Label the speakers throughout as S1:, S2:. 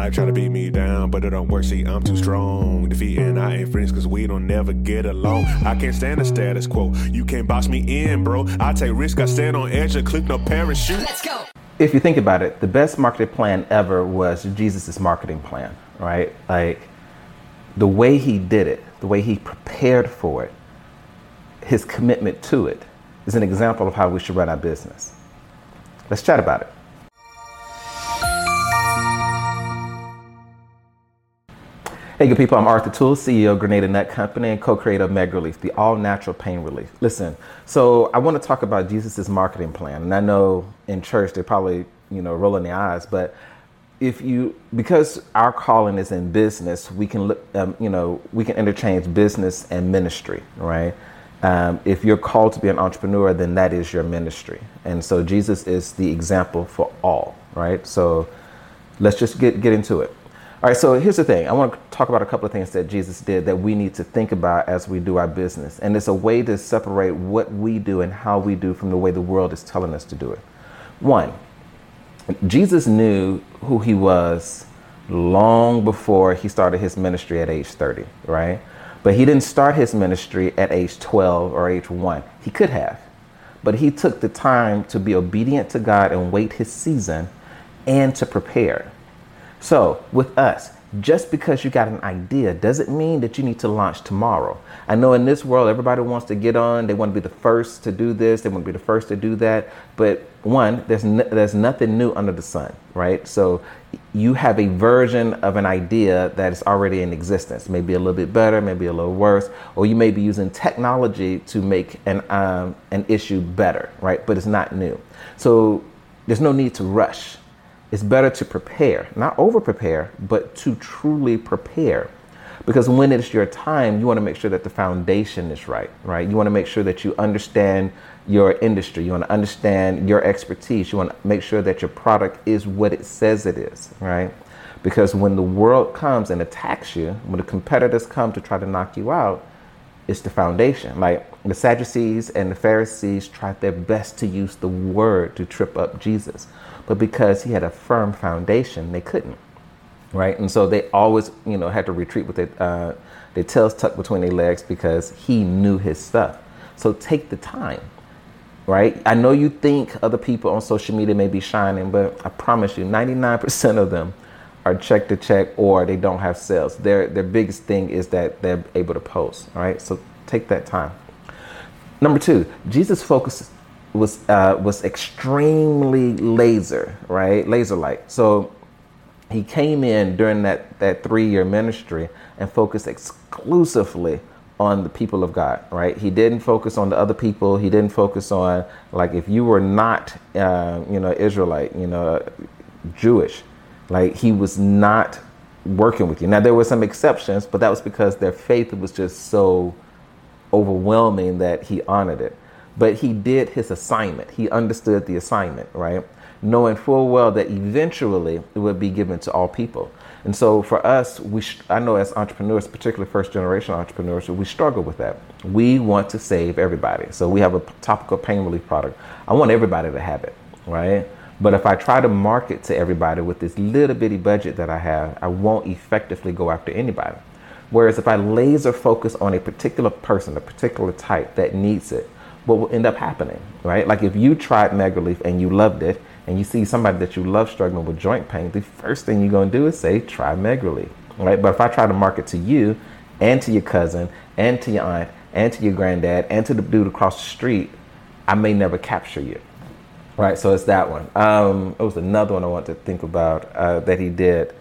S1: Life try to beat me down, but it don't work. See, I'm too strong. Defeating I ain't friends, cause we don't never get along. I can't stand the status quo. You can't box me in, bro. I take risk, I stand on edge and click no parachute.
S2: Let's go.
S3: if you think about it, the best marketing plan ever was Jesus' marketing plan, right? Like the way he did it, the way he prepared for it, his commitment to it is an example of how we should run our business. Let's chat about it. Hey, good people. I'm Arthur Toole, CEO of Grenada Nut Company and co-creator of Meg Relief, the all-natural pain relief. Listen, so I want to talk about Jesus' marketing plan, and I know in church they're probably you know rolling their eyes, but if you because our calling is in business, we can look, um, you know, we can interchange business and ministry, right? Um, if you're called to be an entrepreneur, then that is your ministry, and so Jesus is the example for all, right? So let's just get get into it. All right, so here's the thing. I want to talk about a couple of things that Jesus did that we need to think about as we do our business. And it's a way to separate what we do and how we do from the way the world is telling us to do it. One, Jesus knew who he was long before he started his ministry at age 30, right? But he didn't start his ministry at age 12 or age 1. He could have. But he took the time to be obedient to God and wait his season and to prepare. So, with us, just because you got an idea doesn't mean that you need to launch tomorrow. I know in this world, everybody wants to get on. They want to be the first to do this. They want to be the first to do that. But one, there's no, there's nothing new under the sun, right? So you have a version of an idea that is already in existence. Maybe a little bit better, maybe a little worse, or you may be using technology to make an um, an issue better, right? But it's not new. So there's no need to rush it's better to prepare, not over prepare, but to truly prepare. Because when it's your time, you want to make sure that the foundation is right, right? You want to make sure that you understand your industry. You want to understand your expertise. You want to make sure that your product is what it says it is, right? Because when the world comes and attacks you, when the competitors come to try to knock you out, it's the foundation. Like the Sadducees and the Pharisees tried their best to use the word to trip up Jesus but because he had a firm foundation, they couldn't, right? And so they always, you know, had to retreat with their, uh, their tails tucked between their legs because he knew his stuff. So take the time, right? I know you think other people on social media may be shining, but I promise you, 99% of them are check to check or they don't have sales. Their their biggest thing is that they're able to post. All right, so take that time. Number two, Jesus focus was uh, was extremely laser, right? Laser like. So he came in during that that three year ministry and focused exclusively on the people of God, right? He didn't focus on the other people. He didn't focus on like if you were not, uh, you know, Israelite, you know, Jewish, like he was not working with you. Now there were some exceptions, but that was because their faith was just so overwhelming that he honored it but he did his assignment. He understood the assignment, right? Knowing full well that eventually it would be given to all people. And so for us, we sh- I know as entrepreneurs, particularly first generation entrepreneurs, we struggle with that. We want to save everybody. So we have a topical pain relief product. I want everybody to have it, right? But if I try to market to everybody with this little bitty budget that I have, I won't effectively go after anybody. Whereas if I laser focus on a particular person, a particular type that needs it, what will end up happening, right? Like if you tried Meg Relief and you loved it, and you see somebody that you love struggling with joint pain, the first thing you're gonna do is say, try Meg Relief, right? But if I try to market to you and to your cousin and to your aunt and to your granddad and to the dude across the street, I may never capture you, right? So it's that one. Um, it was another one I want to think about uh, that he did.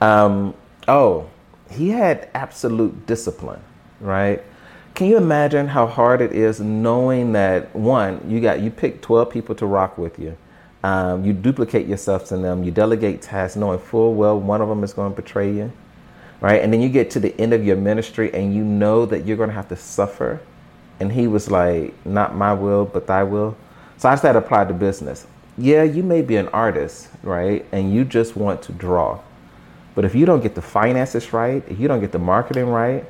S3: Um, oh, he had absolute discipline, right? Can you imagine how hard it is knowing that one, you got you pick 12 people to rock with you. Um, you duplicate yourself to them, you delegate tasks knowing full well one of them is going to betray you. Right? And then you get to the end of your ministry and you know that you're going to have to suffer. And he was like, Not my will, but thy will. So I to apply to business. Yeah, you may be an artist, right? And you just want to draw. But if you don't get the finances right, if you don't get the marketing right,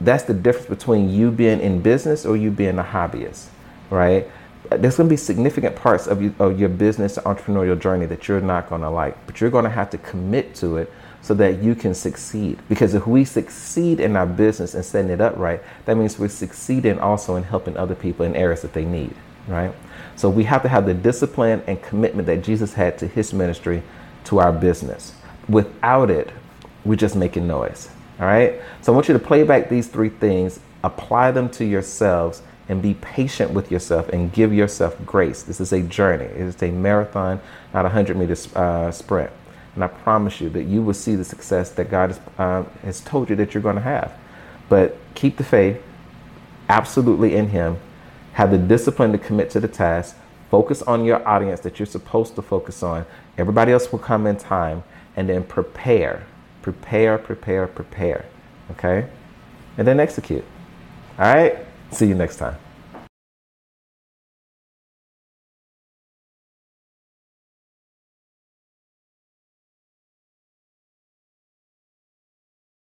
S3: that's the difference between you being in business or you being a hobbyist, right? there's going to be significant parts of, you, of your business entrepreneurial journey that you're not going to like, but you're going to have to commit to it so that you can succeed. Because if we succeed in our business and setting it up right, that means we're succeeding also in helping other people in areas that they need, right? So we have to have the discipline and commitment that Jesus had to his ministry to our business. Without it, we're just making noise, all right? So I want you to play back these three things, apply them to yourselves, and be patient with yourself and give yourself grace. This is a journey, it is a marathon, not a 100 meter uh, sprint. And I promise you that you will see the success that God has, uh, has told you that you're going to have. But keep the faith absolutely in Him, have the discipline to commit to the task, focus on your audience that you're supposed to focus on. Everybody else will come in time, and then prepare, prepare, prepare, prepare. Okay? And then execute. All right? See you next time.